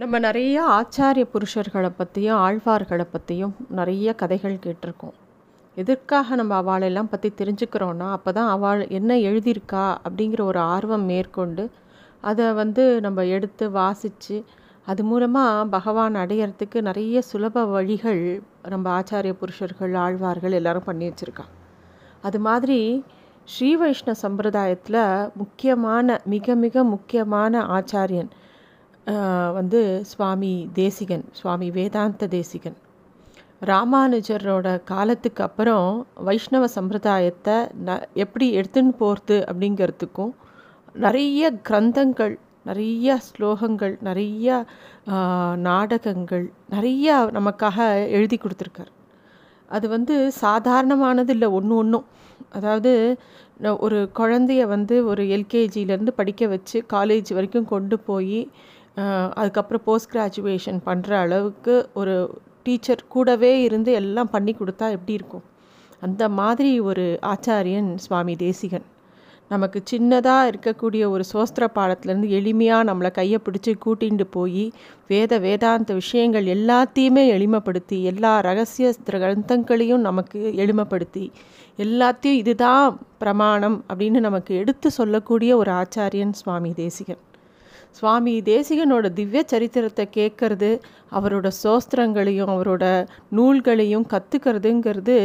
நம்ம நிறைய ஆச்சாரிய புருஷர்களை பற்றியும் ஆழ்வார்களை பற்றியும் நிறைய கதைகள் கேட்டிருக்கோம். எதற்காக நம்ம அவளெல்லாம் பற்றி தெரிஞ்சுக்கிறோன்னா அப்போ தான் அவள் என்ன எழுதியிருக்கா அப்படிங்கிற ஒரு ஆர்வம் மேற்கொண்டு அதை வந்து நம்ம எடுத்து வாசித்து அது மூலமாக பகவான் அடையிறதுக்கு நிறைய சுலப வழிகள் நம்ம ஆச்சாரிய புருஷர்கள் ஆழ்வார்கள் எல்லாரும் பண்ணி வச்சுருக்காங்க அது மாதிரி ஸ்ரீ வைஷ்ணவ சம்பிரதாயத்தில் முக்கியமான மிக மிக முக்கியமான ஆச்சாரியன் வந்து சுவாமி தேசிகன் சுவாமி வேதாந்த தேசிகன். ராமானுஜரோட காலத்துக்கு அப்புறம் வைஷ்ணவ சம்பிரதாயத்தை ந எப்படி எடுத்துன்னு போகிறது அப்படிங்கிறதுக்கும் நிறைய கிரந்தங்கள் நிறைய ஸ்லோகங்கள் நிறைய நாடகங்கள் நிறைய நமக்காக எழுதி கொடுத்துருக்கார். அது வந்து சாதாரணமானது இல்லை ஒன்று ஒன்றும் அதாவது ஒரு குழந்தைய வந்து ஒரு எல்கேஜிலேருந்து படிக்க வச்சு காலேஜ் வரைக்கும் கொண்டு போய் அதுக்கப்புறம் போஸ்ட் கிராஜுவேஷன் பண்ணுற அளவுக்கு ஒரு டீச்சர் கூடவே இருந்து எல்லாம் பண்ணி கொடுத்தா எப்படி இருக்கும்? அந்த மாதிரி ஒரு ஆச்சாரியன் சுவாமி தேசிகன். நமக்கு சின்னதாக இருக்கக்கூடிய ஒரு சோஸ்திர பாடத்துலேருந்து எளிமையாக நம்மளை கையை பிடிச்சி கூட்டிகிட்டு போய் வேத வேதாந்த விஷயங்கள் எல்லாத்தையுமே எளிமைப்படுத்தி எல்லா ரகசிய கிரந்தங்களையும் நமக்கு எளிமைப்படுத்தி எல்லாத்தையும் இதுதான் பிரமாணம் அப்படின்னு நமக்கு எடுத்து சொல்லக்கூடிய ஒரு ஆச்சாரியன் சுவாமி தேசிகன். சுவாமி தேசிகனோட திவ்ய சரித்திரத்தை கேட்கறது அவரோட சோஸ்திரங்களையும் அவரோட நூல்களையும் கற்றுக்கிறதுங்கிறது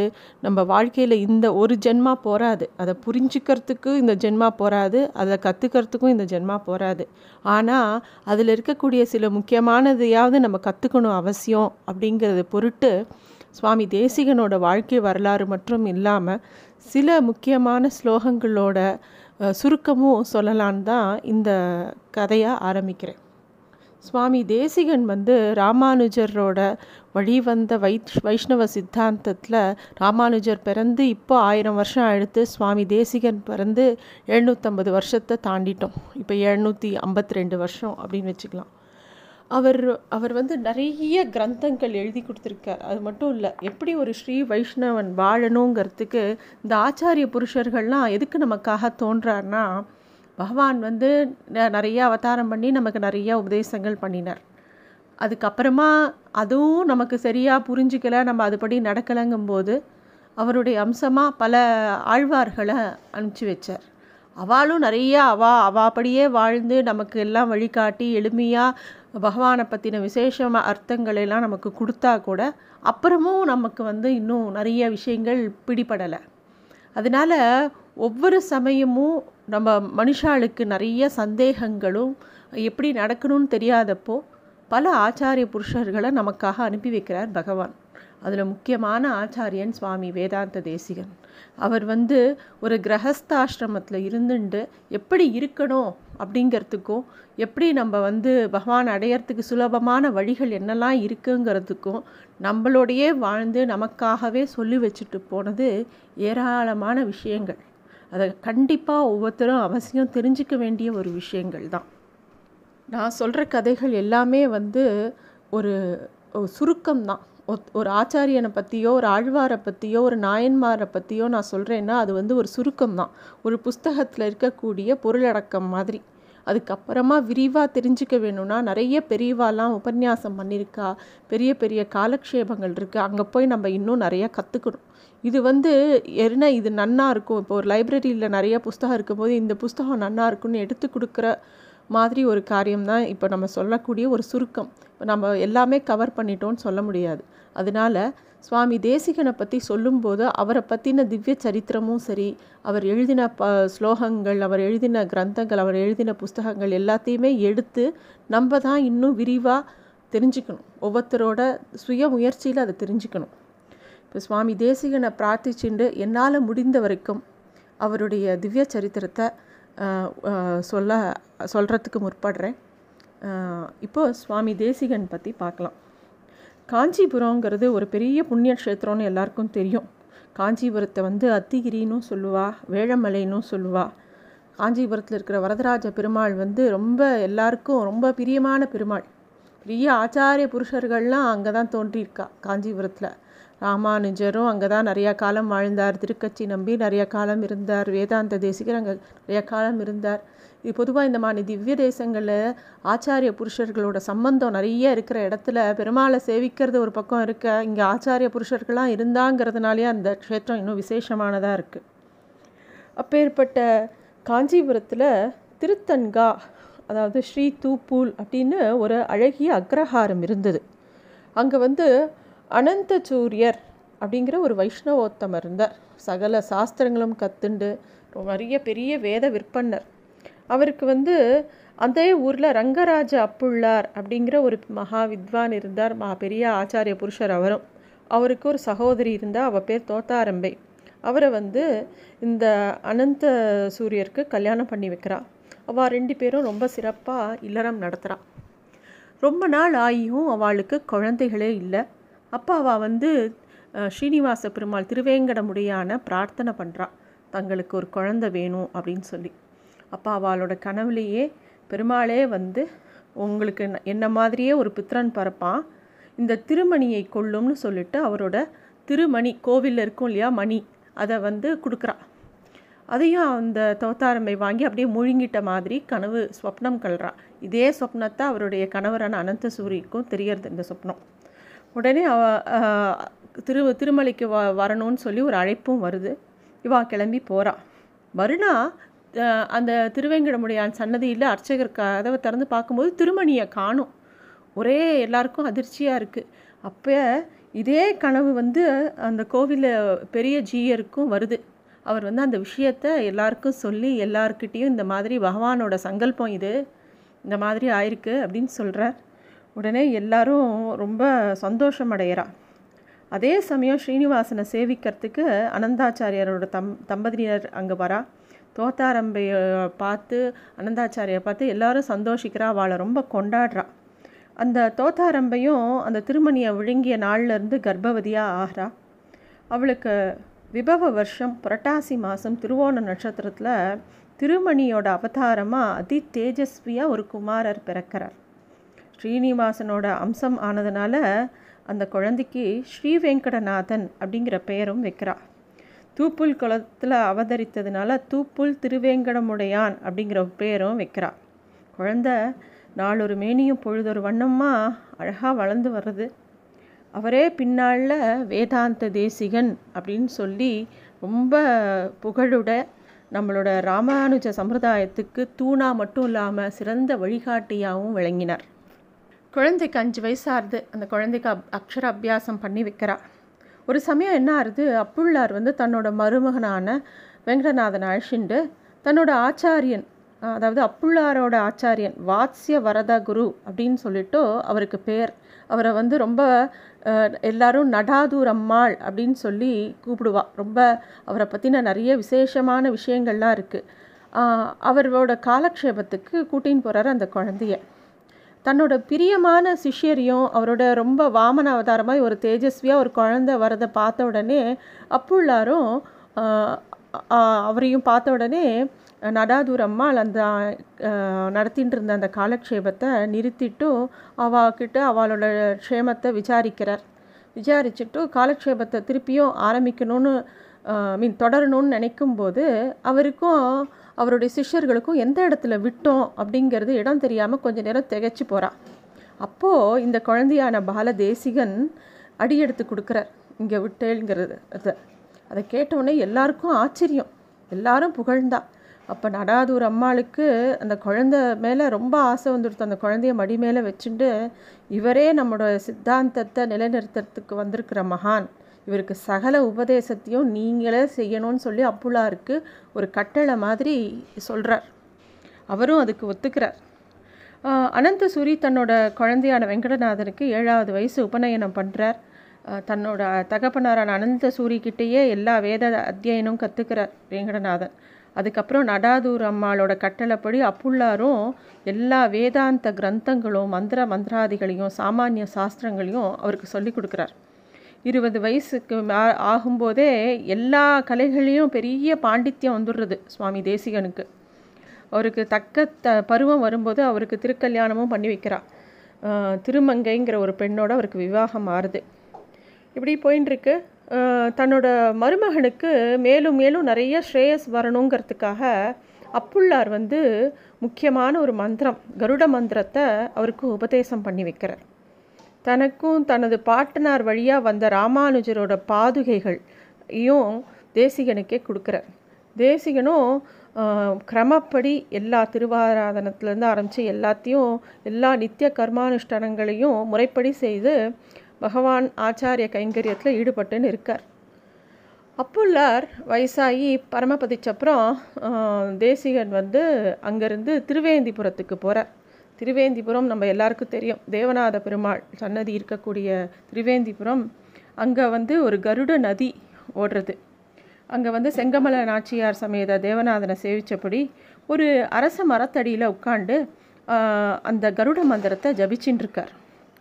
நம்ம வாழ்க்கையில் இந்த ஒரு ஜென்மா போராது அதை புரிஞ்சுக்கிறதுக்கு இந்த ஜென்மா போராது அதை கற்றுக்கிறதுக்கும் இந்த ஜென்மா போராது ஆனால் அதில் இருக்கக்கூடிய சில முக்கியமானதையாவது நம்ம கற்றுக்கணும் அவசியம் அப்படிங்கிறத பொருட்டு சுவாமி தேசிகனோட வாழ்க்கை வரலாறு மட்டும் இல்லாமல் சில முக்கியமான ஸ்லோகங்களோட சுருக்கமும் சொல்லலான்னு தான் இந்த கதையாக ஆரம்பிக்கிறேன். சுவாமி தேசிகன் வந்து ராமானுஜரோட வழிவந்த வைஷ் வைஷ்ணவ சித்தாந்தத்தில் ராமானுஜர் பிறந்து இப்போ ஆயிரம் வருஷம் ஆயிடுத்து சுவாமி தேசிகன் பிறந்து எழுநூற்றம்பது வருஷத்தை தாண்டிட்டோம். இப்போ எழுநூற்றி ஐம்பத்தி ரெண்டு வருஷம் அப்படின்னு வச்சுக்கலாம். அவர் அவர் வந்து நிறைய கிரந்தங்கள் எழுதி கொடுத்துருக்கார். அது மட்டும் இல்லை எப்படி ஒரு ஸ்ரீ வைஷ்ணவன் வாழணுங்கிறதுக்கு இந்த ஆச்சாரிய புருஷர்கள்லாம் எதுக்கு நமக்காக தோன்றார்னா பகவான் வந்து நிறைய அவதாரம் பண்ணி நமக்கு நிறைய உபதேசங்கள் பண்ணினார். அதுக்கப்புறமா அதுவும் நமக்கு சரியாக புரிஞ்சிக்கல நம்ம அதுபடி நடக்கலைங்கும்போது அவருடைய அம்சமாக பல ஆழ்வார்களை அனுப்பிச்சி வச்சார். அவளும் நிறைய அவா அவாப்படியே வாழ்ந்து நமக்கு எல்லாம் வழிகாட்டி எளிமையாக பகவானை பற்றின விசேஷமாக அர்த்தங்களெல்லாம் நமக்கு கொடுத்தா கூட அப்புறமும் நமக்கு வந்து இன்னும் நிறைய விஷயங்கள் பிடிபடலை. அதனால ஒவ்வொரு சமயமும் நம்ம மனுஷாளுக்கு நிறைய சந்தேகங்களும் எப்படி நடக்கணும்னு தெரியாதப்போ பல ஆச்சாரிய புருஷர்களை நமக்காக அனுப்பி வைக்கிறார் பகவான். அதில் முக்கியமான ஆச்சாரியன் சுவாமி வேதாந்த தேசிகன். அவர் வந்து ஒரு கிரகஸ்தாசிரமத்தில் இருந்துட்டு எப்படி இருக்கணும் அப்படிங்கிறதுக்கும் எப்படி நம்ம வந்து பகவான் அடையறதுக்கு சுலபமான வழிகள் என்னெல்லாம் இருக்குங்கிறதுக்கும் நம்மளோடையே வாழ்ந்து நமக்காகவே சொல்லி வச்சுட்டு போனது ஏராளமான விஷயங்கள். அதை கண்டிப்பாக ஒவ்வொருத்தரும் அவசியம் தெரிஞ்சுக்க வேண்டிய ஒரு விஷயங்கள் தான். நான் சொல்கிற கதைகள் எல்லாமே வந்து ஒரு ஒரு சுருக்கம் தான் ஒரு ஆச்சாரியனை பற்றியோ ஒரு ஆழ்வாரை பற்றியோ ஒரு நாயன்மாரை பற்றியோ நான் சொல்கிறேன்னா அது வந்து ஒரு சுருக்கம் தான் ஒரு புஸ்தகத்தில் இருக்கக்கூடிய பொருளடக்கம் மாதிரி. அதுக்கப்புறமா விரிவாக தெரிஞ்சுக்க வேணும்னா நிறைய பெரியவாலாம் உபன்யாசம் பண்ணியிருக்கா. பெரிய பெரிய காலக்ஷேபங்கள் இருக்குது அங்கே போய் நம்ம இன்னும் நிறைய கற்றுக்கணும் இது வந்து என்ன இது நன்னா இருக்கும். இப்போ ஒரு லைப்ரரியில் நிறைய புஸ்தகம் இருக்கும்போது இந்த புஸ்தகம் நன்னா இருக்கும்னு எடுத்து கொடுக்குற மாதிரி ஒரு காரியம் தான் இப்போ நம்ம சொல்லக்கூடிய ஒரு சுருக்கம். இப்போ நம்ம எல்லாமே கவர் பண்ணிட்டோம்னு சொல்ல முடியாது. அதனால சுவாமி தேசிகனை பற்றி சொல்லும்போது அவரை பற்றின திவ்ய சரித்திரமும் சரி அவர் எழுதின ப ஸ்லோகங்கள் அவர் எழுதின கிரந்தங்கள் அவர் எழுதின புஸ்தகங்கள் எல்லாத்தையுமே எடுத்து நம்ம தான் இன்னும் விரிவாக தெரிஞ்சுக்கணும். ஒவ்வொருத்தரோட சுய முயற்சியில் அதை தெரிஞ்சுக்கணும். இப்போ சுவாமி தேசிகனை பிரார்த்திச்சுண்டு என்னால் முடிந்த வரைக்கும் அவருடைய திவ்ய சரித்திரத்தை சொல்ல சொல்கிறதுக்கு முற்படுறேன். இப்போது இப்போ சுவாமி தேசிகன் பற்றி பார்க்கலாம். காஞ்சிபுரங்கிறது ஒரு பெரிய புண்ணிய க்ஷேத்திரம்னு எல்லாருக்கும் தெரியும். காஞ்சிபுரத்தை வந்து அத்திகிரின்னு சொல்லுவா வேழமலைன்னு சொல்லுவா. காஞ்சிபுரத்தில் இருக்கிற வரதராஜ பெருமாள் வந்து ரொம்ப எல்லாருக்கும் ரொம்ப பிரியமான பெருமாள். பெரிய ஆச்சாரிய புருஷர்கள்லாம் அங்கே தான் தோன்றியிருக்கா காஞ்சிபுரத்தில். ராமானுஜரும் அங்கே தான் நிறையா காலம் வாழ்ந்தார். திருக்கட்சி நம்பி நிறைய காலம் இருந்தார். வேதாந்த தேசிகர் அங்கே நிறைய காலம் இருந்தார். பொதுவாக இந்த மாதிரி திவ்ய தேசங்களில் ஆச்சாரிய புருஷர்களோட சம்பந்தம் நிறைய இருக்கிற இடத்துல பெருமாளை சேவிக்கிறது ஒரு பக்கம் இருக்க இங்கே ஆச்சாரிய புருஷர்கள்லாம் இருந்தாங்கிறதுனாலே அந்த க்ஷேத்திரம் இன்னும் விசேஷமானதாக இருக்குது அப்பேற்பட்ட காஞ்சிபுரத்தில் திருத்தன்கா அதாவது ஸ்ரீ தூப்பூல் அப்படின்னு ஒரு அழகிய அக்ரஹாரம் இருந்தது. அங்கே வந்து அனந்த சூரியர் அப்படிங்கிற ஒரு வைஷ்ணவோத்தமர் இருந்தார். சகல சாஸ்திரங்களும் கத்துண்டு நிறைய பெரிய வேத விற்பன்னர். அவருக்கு வந்து அதே ஊரில் ரங்கராஜ அப்புள்ளார் அப்படிங்கிற ஒரு மகா வித்வான் இருந்தார் மகா பெரிய ஆச்சாரிய புருஷர் அவரும். அவருக்கு ஒரு சகோதரி இருந்தால் அவள் பேர் தோத்தாரம்பை. அவரை வந்து இந்த அனந்த சூரியருக்கு கல்யாணம் பண்ணி வைக்கிறா. அவள் ரெண்டு பேரும் ரொம்ப சிறப்பாக இல்லறம் நடத்துகிறான் ரொம்ப நாள் ஆகியும் அவளுக்கு குழந்தைகளே இல்லை. அப்போ அவள் வந்து ஸ்ரீனிவாச பெருமாள் திருவேங்கடமுடியான பிரார்த்தனை பண்ணுறான் தங்களுக்கு ஒரு குழந்தை வேணும் அப்படின்னு சொல்லி. அப்போ அவளோட கனவுலேயே பெருமாளே வந்து உங்களுக்கு என்ன மாதிரியே ஒரு பித்ரன் பரப்பான். இந்த திருமணியை கொள்ளும்னு சொல்லிட்டு அவரோட திருமணி கோவிலில் இருக்கும் இல்லையா மணி அதை வந்து கொடுக்குறா. அதையும் அந்த தோத்தாரம்பை வாங்கி அப்படியே முழுங்கிட்ட மாதிரி கனவு ஸ்வப்னம் கல்றா இதே சொப்னத்தை அவருடைய கணவரான அனந்த சூரிக்கும் தெரியறது இந்த சொப்னம் உடனே அவ திரு திருமலைக்கு வ வரணும்னு சொல்லி ஒரு அழைப்பும் வருது. இவா கிளம்பி போகிறா வருணா அந்த திருவேங்கடமுடையான் சன்னதியில் அர்ச்சகர் கதவை திறந்து பார்க்கும்போது திருமணியை காணும். ஒரே எல்லாருக்கும் அதிர்ச்சியாக இருக்குது அப்போ இதே கனவு வந்து அந்த கோவிலில் பெரிய ஜீயருக்கும் வருது. அவர் வந்து அந்த விஷயத்த எல்லாருக்கும் சொல்லி எல்லாருக்கிட்டேயும் இந்த மாதிரி பகவானோட சங்கல்பம் இது இந்த மாதிரி ஆயிருக்கு அப்படின்னு சொல்கிறார் உடனே எல்லாரும் ரொம்ப சந்தோஷம் அடைகிறா அதே சமயம் ஸ்ரீனிவாசனை சேவிக்கிறதுக்கு அனந்தாச்சாரியரோட தம் தம்பதியினர் அங்கே வரா. தோத்தாரம்பையை பார்த்து அனந்தாச்சாரியை பார்த்து எல்லாரும் சந்தோஷிக்கிறா அவளை ரொம்ப கொண்டாடுறா. அந்த தோத்தாரம்பையும் அந்த திருமணியை விழுங்கிய நாள்லேருந்து கர்ப்பவதியாக ஆகிறா. அவளுக்கு விபவ வருஷம் புரட்டாசி மாதம் திருவோண நட்சத்திரத்தில் திருமணியோட அவதாரமாக அதி தேஜஸ்வியாக ஒரு குமாரர் பிறக்கிறார். ஸ்ரீனிவாசனோட அம்சம் ஆனதுனால அந்த குழந்தைக்கு ஸ்ரீ வெங்கடநாதன் அப்படிங்கிற பெயரும் வைக்கிறா. தூப்புல் குளத்தில் அவதரித்ததுனால தூப்புல் திருவேங்கடமுடையான் அப்படிங்கிற பேரும் வைக்கிறா. குழந்த நாளொரு மேனியும் பொழுதொரு வண்ணமாக அழகாக வளர்ந்து வர்றது. அவரே பின்னால் வேதாந்த தேசிகன் அப்படின்னு சொல்லி ரொம்ப புகழுட நம்மளோட ராமானுஜ சம்பிரதாயத்துக்கு தூணா மட்டும் இல்லாமல் சிறந்த வழிகாட்டியாகவும் விளங்கினார். குழந்தைக்கு அஞ்சு வயசாகுது அந்த குழந்தைக்கு அப் அக்ஷர அபியாசம் பண்ணி வைக்கிறா. ஒரு சமயம் என்ன ஆறுது? அப்புள்ளார் வந்து தன்னோட மருமகனான வெங்கடநாதன் அழிச்சுண்டு தன்னோட ஆச்சாரியன் அதாவது அப்புள்ளாரோட ஆச்சாரியன் வாத்ஸ்ய வரத குரு அப்படின்னு சொல்லிட்டு அவருக்கு பேர். அவரை வந்து ரொம்ப எல்லாரும் நடாதூர் அம்மாள் அப்படின்னு சொல்லி கூப்பிடுவா. ரொம்ப அவரை பற்றின நிறைய விசேஷமான விஷயங்கள்லாம் இருக்குது அவரோட காலக்ஷேபத்துக்கு கூட்டின்னு போகிறார் அந்த குழந்தைய. தன்னோட பிரியமான சிஷ்யரையும் அவரோட ரொம்ப வாமன அவதாரமாக ஒரு தேஜஸ்வியாக ஒரு குழந்தை வரதை பார்த்த உடனே அப்புள்ளாரும் அவரையும் பார்த்த உடனே நடாதூர் அம்மாள் அந்த நடத்தின்னு இருந்த அந்த காலக்ஷேபத்தை நிறுத்திட்டும் அவகிட்ட அவளோட க்ஷேமத்தை விசாரிக்கிறார். விசாரிச்சுட்டு காலக்ஷேபத்தை திருப்பியும் ஆரம்பிக்கணும்னு மீன் தொடரணும்னு நினைக்கும்போது அவருக்கும் அவருடைய சிஷ்யர்களுக்கும் எந்த இடத்துல விட்டோம் அப்படிங்கிறது இடம் தெரியாமல் கொஞ்சம் நேரம் திகைச்சு போகிறாள் அப்போது இந்த குழந்தையான பால தேசிகன் அடி எடுத்து கொடுக்குறார். இங்கே விட்டேங்கிறது அதை அதை கேட்டவுடனே எல்லாருக்கும் ஆச்சரியம். எல்லாரும் புகழ்ந்தா. அப்போ நடாதூர் அம்மாளுக்கு அந்த குழந்த மேலே ரொம்ப ஆசை வந்துடுத்து. அந்த குழந்தைய மடி மேலே வச்சுட்டு இவரே நம்மளோட சித்தாந்தத்தை நிலைநிறுத்துறதுக்கு வந்திருக்கிற மகான். இவருக்கு சகல உபதேசத்தையும் நீங்களே செய்யணும்னு சொல்லி அப்புலாருக்கு ஒரு கட்டளை மாதிரி சொல்கிறார் அவரும் அதுக்கு ஒத்துக்கிறார். அனந்தசூரி தன்னோட குழந்தையான வெங்கடநாதனுக்கு ஏழாவது வயசு உபநயனம் பண்ணுறார் தன்னோட தகப்பனாரான அனந்த சூரிக்கிட்டேயே எல்லா வேத அத்தியனம் கற்றுக்கிறார் வெங்கடநாதன். அதுக்கப்புறம் நடாதூர் அம்மாளோட கட்டளைப்படி அப்புள்ளாரும் எல்லா வேதாந்த கிரந்தங்களும் மந்திர மந்திராதிகளையும் சாமானிய சாஸ்திரங்களையும் அவருக்கு சொல்லி கொடுக்குறார். இருபது வயசுக்கு ஆகும்போதே எல்லா கலைகளையும் பெரிய பாண்டித்யம் வந்துடுறது சுவாமி தேசிகனுக்கு. அவருக்கு தக்க த பருவம் வரும்போது அவருக்கு திருக்கல்யாணமும் பண்ணி வைக்கிறா. திருமங்கைங்கிற ஒரு பெண்ணோட அவருக்கு விவாகம் மாறுது. இப்படி போயின்ட்டுருக்கு தன்னோட மருமகனுக்கு மேலும் மேலும் நிறைய ஸ்ரேயஸ் வரணுங்கிறதுக்காக அப்புள்ளார் வந்து முக்கியமான ஒரு மந்திரம் கருட மந்திரத்தை அவருக்கு உபதேசம் பண்ணி வைக்கிறார். தனக்கும் தனது பாட்டனார் வழியாக வந்த ராமானுஜரோட பாதுகைகளையும் தேசிகனுக்கே கொடுக்குறார் தேசிகனும் கிரமப்படி எல்லா திருவாராதனத்துலேருந்து ஆரம்பித்து எல்லாத்தையும் எல்லா நித்திய கர்மானுஷ்டானங்களையும் முறைப்படி செய்து பகவான் ஆச்சாரிய கைங்கரியத்தில் ஈடுபட்டுன்னு இருக்கார். அப்புள்ளார் வயசாகி பரமபதிச்சப்புறம் தேசிகன் வந்து அங்கேருந்து திருவேந்திபுரத்துக்கு போகிறார் திருவேந்திபுரம் நம்ம எல்லாருக்கும் தெரியும். தேவநாத பெருமாள் சன்னதி இருக்கக்கூடிய திருவேந்திபுரம். அங்கே வந்து ஒரு கருட நதி ஓடுறது. அங்கே வந்து செங்கமல நாச்சியார் சமேத தேவநாதனை சேவித்தபடி ஒரு அரச மரத்தடியில் உட்காண்டு அந்த கருட மந்திரத்தை ஜபிச்சின்ருக்கார்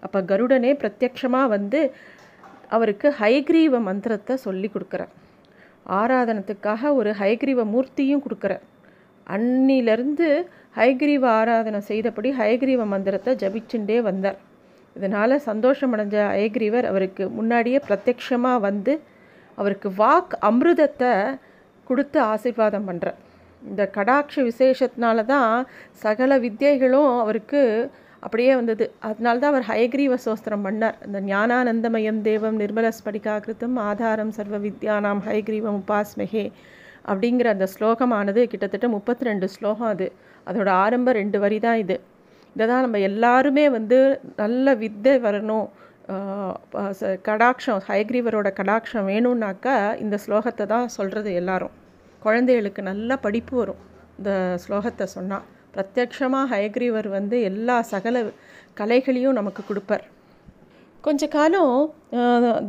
அப்போ கருடனே பிரத்யக்ஷமாக வந்து அவருக்கு ஹைக்ரீவ மந்திரத்தை சொல்லி கொடுக்குறார். ஆராதனத்துக்காக ஒரு ஹைக்ரீவ மூர்த்தியும் கொடுக்குறார். அன்னிலிருந்து ஹைகிரீவ ஆராதனை செய்தபடி ஹயக்ரீவ மந்திரத்தை ஜபிச்சுண்டே வந்தார். இதனால் சந்தோஷமடைஞ்ச ஹயக்ரீவர் அவருக்கு முன்னாடியே பிரத்யக்ஷமாக வந்து அவருக்கு வாக் அமிர்தத்தை கொடுத்து ஆசீர்வாதம் பண்ணுறார் இந்த கடாட்ச விசேஷத்தினால தான் சகல வித்தியைகளும் அவருக்கு அப்படியே வந்தது. அதனால தான் அவர் ஹயக்ரீவ சோஸ்திரம் பண்ணார். இந்த ஞானானந்தமயம் தேவம் நிர்மல ஸ்படிகாகிருத்தம் ஆதாரம் சர்வ வித்யானாம் ஹயக்ரீவம் உபாஸ்மகே அப்படிங்கிற அந்த ஸ்லோகமானது கிட்டத்தட்ட முப்பத்தி ரெண்டு ஸ்லோகம் அது. அதோட ஆரம்ப ரெண்டு வரி தான் இது. இதை தான் நம்ம எல்லாருமே வந்து நல்ல வித்தை வரணும் கடாட்சம் ஹயக்ரீவரோட கடாட்சம் வேணும்னாக்கா இந்த ஸ்லோகத்தை தான் சொல்கிறது எல்லாரும். குழந்தைகளுக்கு நல்ல படிப்பு வரும். இந்த ஸ்லோகத்தை சொன்னால் பிரத்யக்ஷமாக ஹயக்ரீவர் வந்து எல்லா சகல கலைகளையும் நமக்கு கொடுப்பார். கொஞ்ச காலம்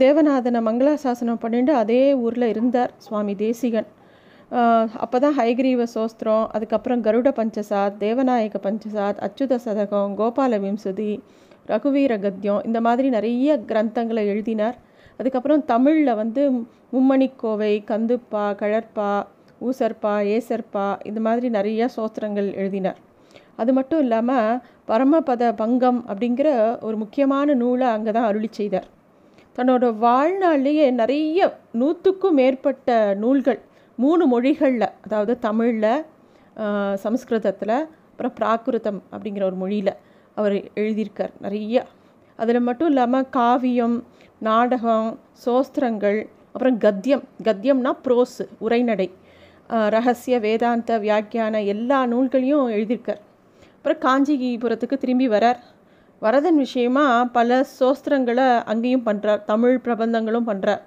தேவநாதனை மங்களாசாசனம் பண்ணிட்டு அதே ஊரில் இருந்தார் சுவாமி தேசிகன். அப்போ தான் ஹைகிரீவ சோஸ்திரம் அதுக்கப்புறம் கருட பஞ்சசாத் தேவநாயக பஞ்சசாத் அச்சுத சதகம் கோபால விம்சதி ரகுவீர கத்தியம் இந்த மாதிரி நிறைய கிரந்தங்களை எழுதினார். அதுக்கப்புறம் தமிழில் வந்து மும்மணிக்கோவை கந்துப்பா கழற்பா ஊசற்பா ஏசற்பா இந்த மாதிரி நிறைய சோஸ்திரங்கள் எழுதினார். அது மட்டும் இல்லாமல் பரமபத பங்கம் அப்படிங்கிற ஒரு முக்கியமான நூலை அங்கே தான் அருளி செய்தார். தன்னோட வாழ்நாளிலேயே நிறைய நூற்றுக்கும் மேற்பட்ட நூல்கள் மூணு மொழிகளில் அதாவது தமிழில் சமஸ்கிருதத்தில் அப்புறம் பிராகிருதம் அப்படிங்கிற ஒரு மொழியில் அவர் எழுதியிருக்கார் நிறைய. அதில் மட்டும் இல்லாமல் காவியம் நாடகம் சோஸ்திரங்கள் அப்புறம் கத்தியம். கத்தியம்னா ப்ரோஸு உரைநடை. ரகசிய வேதாந்த வியாக்கியான எல்லா நூல்களையும் எழுதியிருக்கார். அப்புறம் காஞ்சிபுரத்துக்கு திரும்பி வரார். வரதன் விஷயமா பல சோஸ்திரங்களை அங்கேயும் பண்ணுறார் தமிழ் பிரபந்தங்களும் பண்ணுறார்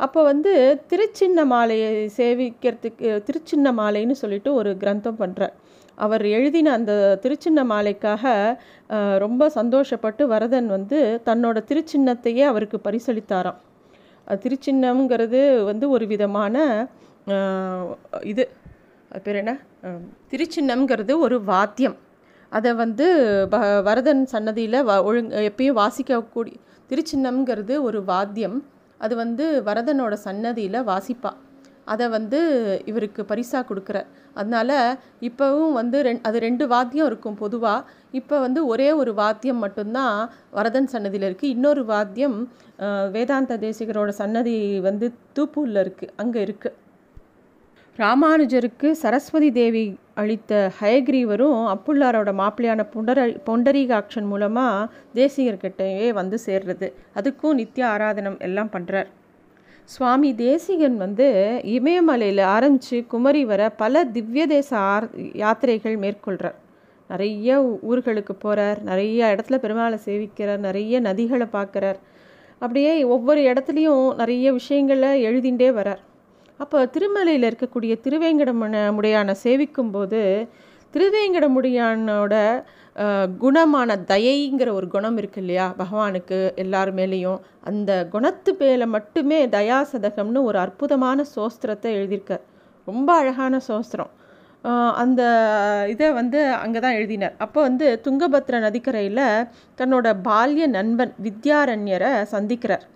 அப்போ வந்து திருச்சின்ன மாலையை சேவிக்கிறதுக்கு திருச்சின்ன மாலைன்னு சொல்லிட்டு ஒரு கிரந்தம் பண்ணுறார் அவர் எழுதின அந்த திருச்சின்ன மாலைக்காக ரொம்ப சந்தோஷப்பட்டு வரதன் வந்து தன்னோட திருச்சின்னத்தையே அவருக்கு பரிசளித்தாராம். திருச்சின்னம்ங்கிறது வந்து ஒரு விதமான இது. பேர் என்ன? திருச்சின்னம்ங்கிறது ஒரு வாத்தியம். அதை வந்து வரதன் சன்னதியில் வ ஒழுங் எப்பயும் வாசிக்கக்கூடிய திருச்சின்னம்ங்கிறது ஒரு வாத்தியம். அது வந்து வரதனோட சன்னதியில் வாசிப்பா. அதை வந்து இவருக்கு பரிசாக கொடுக்குற. அதனால் இப்போவும் வந்து ரெண் அது ரெண்டு வாத்தியம் இருக்கும் பொதுவாக இப்போ வந்து ஒரே ஒரு வாத்தியம் மட்டும்தான் வரதன் சன்னதியில் இருக்குது இன்னொரு வாத்தியம் வேதாந்த தேசிகரோட சன்னதி வந்து தூப்பூரில் இருக்குது அங்கே இருக்குது ராமானுஜருக்கு சரஸ்வதி தேவி அளித்த ஹயக்ரீவரும் அப்புள்ளாரோட மாப்பிள்ளையான புண்டர பொண்டரீகாட்சன் மூலமாக தேசிகர்கிட்டயே வந்து சேர்றது. அதுக்கும் நித்திய ஆராதனம் எல்லாம் பண்ணுறார் சுவாமி தேசிகன் வந்து இமயமலையில் ஆரம்பித்து குமரி வர பல திவ்ய தேச ஆர் யாத்திரைகள் மேற்கொள்கிறார் நிறைய ஊர்களுக்கு போகிறார் நிறைய இடத்துல பெருமாளை சேவிக்கிறார் நிறைய நதிகளை பார்க்குறார். அப்படியே ஒவ்வொரு இடத்துலையும் நிறைய விஷயங்களை எழுதிண்டே வரார். அப்போ திருமலையில் இருக்கக்கூடிய திருவேங்கடமுன முடையான சேவிக்கும் போது திருவேங்கடமுடியானோட குணமான தயைங்கிற ஒரு குணம் இருக்கு இல்லையா? பகவானுக்கு எல்லார் மேலேயும். அந்த குணத்து பேல மட்டுமே தயாசதகம்னு ஒரு அற்புதமான சோஸ்திரத்தை எழுதியிருக்கார். ரொம்ப அழகான சோஸ்திரம். அந்த இதை வந்து அங்கே தான் எழுதினார். அப்போ வந்து துங்கபத்ர நதிக்கரையில் தன்னோட பால்ய நண்பன் வித்யாரண்யரை சந்திக்கிறார்.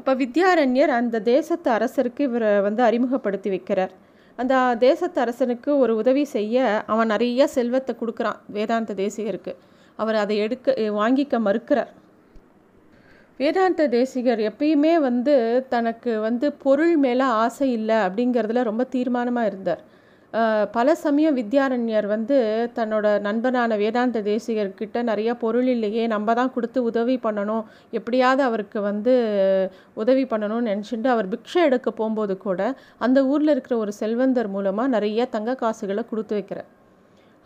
அப்போ வித்யாரண்யர் அந்த தேசத்து அரசருக்கு இவரை வந்து அறிமுகப்படுத்தி வைக்கிறார். அந்த தேசத்து அரசனுக்கு ஒரு உதவி செய்ய அவன் நிறைய செல்வத்தை கொடுக்குறான் வேதாந்த தேசிகருக்கு. அவர் அதை எடுக்க வாங்கிக்க மறுக்கிறார். வேதாந்த தேசிகர் எப்பயுமே வந்து தனக்கு வந்து பொருள் மேலே ஆசை இல்லை அப்படிங்கிறதுல ரொம்ப தீர்மானமாக இருந்தார். பல சமயம் வித்யாரண்யர் வந்து தன்னோட நண்பனான வேதாந்த தேசிகர்கிட்ட நிறைய பொருள் இல்லையே நம்ம தான் கொடுத்து உதவி பண்ணணும் எப்படியாவது அவருக்கு வந்து உதவி பண்ணணும்னு நினச்சிட்டு அவர் பிக்ஷை எடுக்க போகும்போது கூட அந்த ஊரில் இருக்கிற ஒரு செல்வந்தர் மூலமாக நிறைய தங்க காசுகளை கொடுத்து வைக்கிறார்.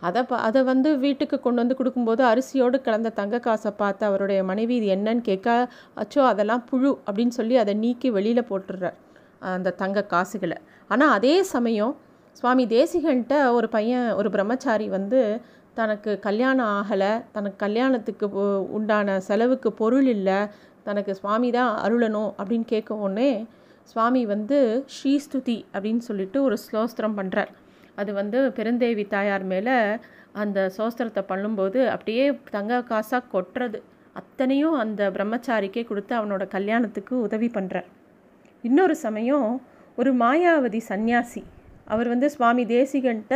அதை ப அதை வந்து வீட்டுக்கு கொண்டு வந்து கொடுக்கும்போது அரிசியோடு கலந்த தங்க காசை பார்த்து அவருடைய மனைவி இது என்னன்னு கேட்க அச்சோ அதெல்லாம் புழு அப்படின்னு சொல்லி அதை நீக்கி வெளியில் போட்டுடுறார் அந்த தங்க காசுகளை. ஆனால் அதே சமயம் சுவாமி தேசிகன்ட்ட ஒரு பையன் ஒரு பிரம்மச்சாரி வந்து தனக்கு கல்யாணம் ஆகலை தனக்கு கல்யாணத்துக்கு உண்டான செலவுக்கு பொருள் இல்லை தனக்கு சுவாமி தான் அருளணும் அப்படின்னு கேட்க உடனே சுவாமி வந்து ஸ்ரீஸ்துதி அப்படின்னு சொல்லிட்டு ஒரு ஸ்லோஸ்திரம் பண்ணுறார் அது வந்து பெருந்தேவி தாயார் மேலே அந்த சோஸ்திரத்தை பண்ணும்போது அப்படியே தங்க காசாக கொட்டுறது. அத்தனையும் அந்த பிரம்மச்சாரிக்கே கொடுத்து அவனோட கல்யாணத்துக்கு உதவி பண்ணுறார் இன்னொரு சமயம் ஒரு மாயாவதி சந்நியாசி அவர் வந்து சுவாமி தேசிகன்ட்ட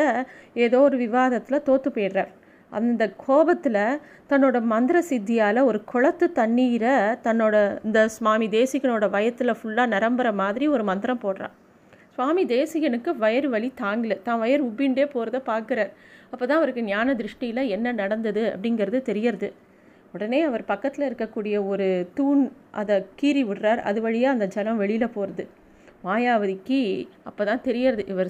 ஏதோ ஒரு விவாதத்தில் தோற்று போயிடுறார். அந்த கோபத்தில் தன்னோட மந்திர சித்தியால் ஒரு குளத்து தண்ணீரை தன்னோட இந்த சுவாமி தேசிகனோட வயத்தில் ஃபுல்லாக நிரம்புற மாதிரி ஒரு மந்திரம் போடுறான். சுவாமி தேசிகனுக்கு வயிறு வலி தாங்கலை தான் வயிறு உப்பின்ண்டே போகிறத பார்க்குறார் அப்போ தான் அவருக்கு ஞான திருஷ்டியில் என்ன நடந்தது அப்படிங்கிறது தெரியறது. உடனே அவர் பக்கத்தில் இருக்கக்கூடிய ஒரு தூண் அதை கீறி விடுறார். அது வழியாக அந்த ஜலம் வெளியில் போகிறது மாயாவதிக்கு அப்போ தான் தெரியறது. இவர்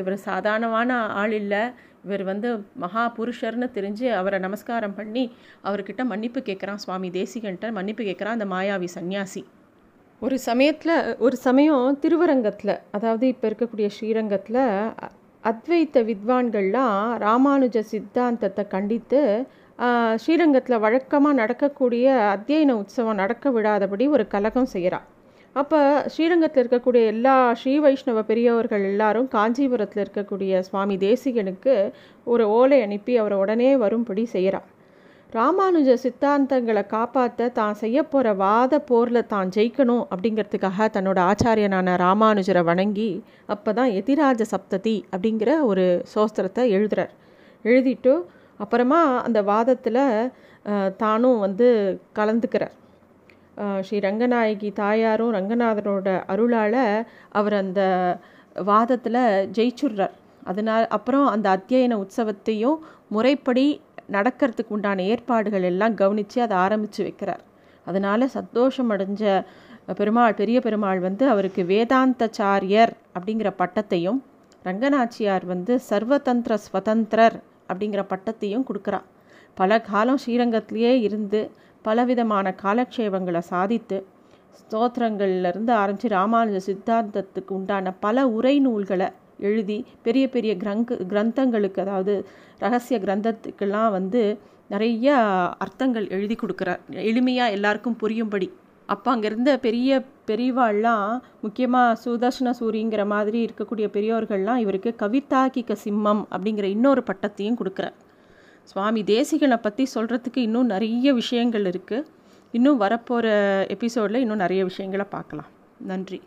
இவர் சாதாரணமான ஆள் இல்லை. இவர் வந்து மகா புருஷர்னு தெரிஞ்சு அவரை நமஸ்காரம் பண்ணி அவர்கிட்ட மன்னிப்பு கேட்குறான் சுவாமி தேசிகன்ட்ட. மன்னிப்பு கேட்குறான் அந்த மாயாவி சந்நியாசி. ஒரு சமயத்தில் ஒரு சமயம் திருவரங்கத்தில் அதாவது இப்போ இருக்கக்கூடிய ஸ்ரீரங்கத்தில் அத்வைத்த வித்வான்கள்லாம் ராமானுஜ சித்தாந்தத்தை கண்டித்து ஸ்ரீரங்கத்தில் வழக்கமாக நடக்கக்கூடிய அத்தியன உற்சவம் நடக்க விடாதபடி ஒரு கலகம் செய்கிறான் அப்போ ஸ்ரீரங்கத்தில் இருக்கக்கூடிய எல்லா ஸ்ரீ வைஷ்ணவ பெரியவர்கள் எல்லாரும் காஞ்சிபுரத்தில் இருக்கக்கூடிய சுவாமி தேசிகனுக்கு ஒரு ஓலை அனுப்பி அவரை உடனே வரும்படி செய்கிறார் ராமானுஜ சித்தாந்தங்களை காப்பாற்ற தான் செய்ய போகிற வாத போரில் தான் ஜெயிக்கணும் அப்படிங்கிறதுக்காக தன்னோட ஆச்சாரியனான ராமானுஜரை வணங்கி அப்போ தான் எதிராஜ சப்ததி அப்படிங்கிற ஒரு சோஸ்திரத்தை எழுதுறார். எழுதிட்டு அப்புறமா அந்த வாதத்தில் தானும் வந்து கலந்துக்கிறார். ஸ்ரீ ரங்கநாயகி தாயாரும் ரங்கநாதனோட அருளால் அவர் அந்த வாதத்தில் ஜெயிச்சுடுறார் அதனால் அப்புறம் அந்த அத்தியன உற்சவத்தையும் முறைப்படி நடக்கிறதுக்கு உண்டான ஏற்பாடுகள் எல்லாம் கவனித்து அதை ஆரம்பித்து வைக்கிறார். அதனால் சந்தோஷம் அடைஞ்ச பெருமாள் பெரிய பெருமாள் வந்து அவருக்கு வேதாந்தச்சாரியர் அப்படிங்கிற பட்டத்தையும் ரங்கநாச்சியார் வந்து சர்வதந்திர ஸ்வதந்திரர் அப்படிங்கிற பட்டத்தையும் கொடுக்குறா. பல காலம் ஸ்ரீரங்கத்திலேயே இருந்து பலவிதமான காலக்ஷேபங்களை சாதித்து ஸ்தோத்திரங்கள்லேருந்து ஆரம்பித்து ராமானுஜ சித்தாந்தத்துக்கு உண்டான பல உரை நூல்களை எழுதி பெரிய பெரிய கிரங்கு கிரந்தங்களுக்கு அதாவது ரகசிய கிரந்தத்துக்கெல்லாம் வந்து நிறைய அர்த்தங்கள் எழுதி கொடுக்குறார். எளிமையாக எல்லாருக்கும் புரியும்படி. அப்போ அங்கேருந்த பெரிய பெரியவாள்லாம் முக்கியமாக சுதர்ஷன சூரிங்கிற மாதிரி இருக்கக்கூடிய பெரியோர்கள்லாம் இவருக்கு கவிதாகிக்க சிம்மம் அப்படிங்கிற இன்னொரு பட்டத்தையும் கொடுக்குறார். சுவாமி தேசிகனை பற்றி சொல்கிறதுக்கு இன்னும் நிறைய விஷயங்கள் இருக்குது இன்னும் வரப்போகிற எபிசோடில் இன்னும் நிறைய விஷயங்களை பார்க்கலாம். நன்றி.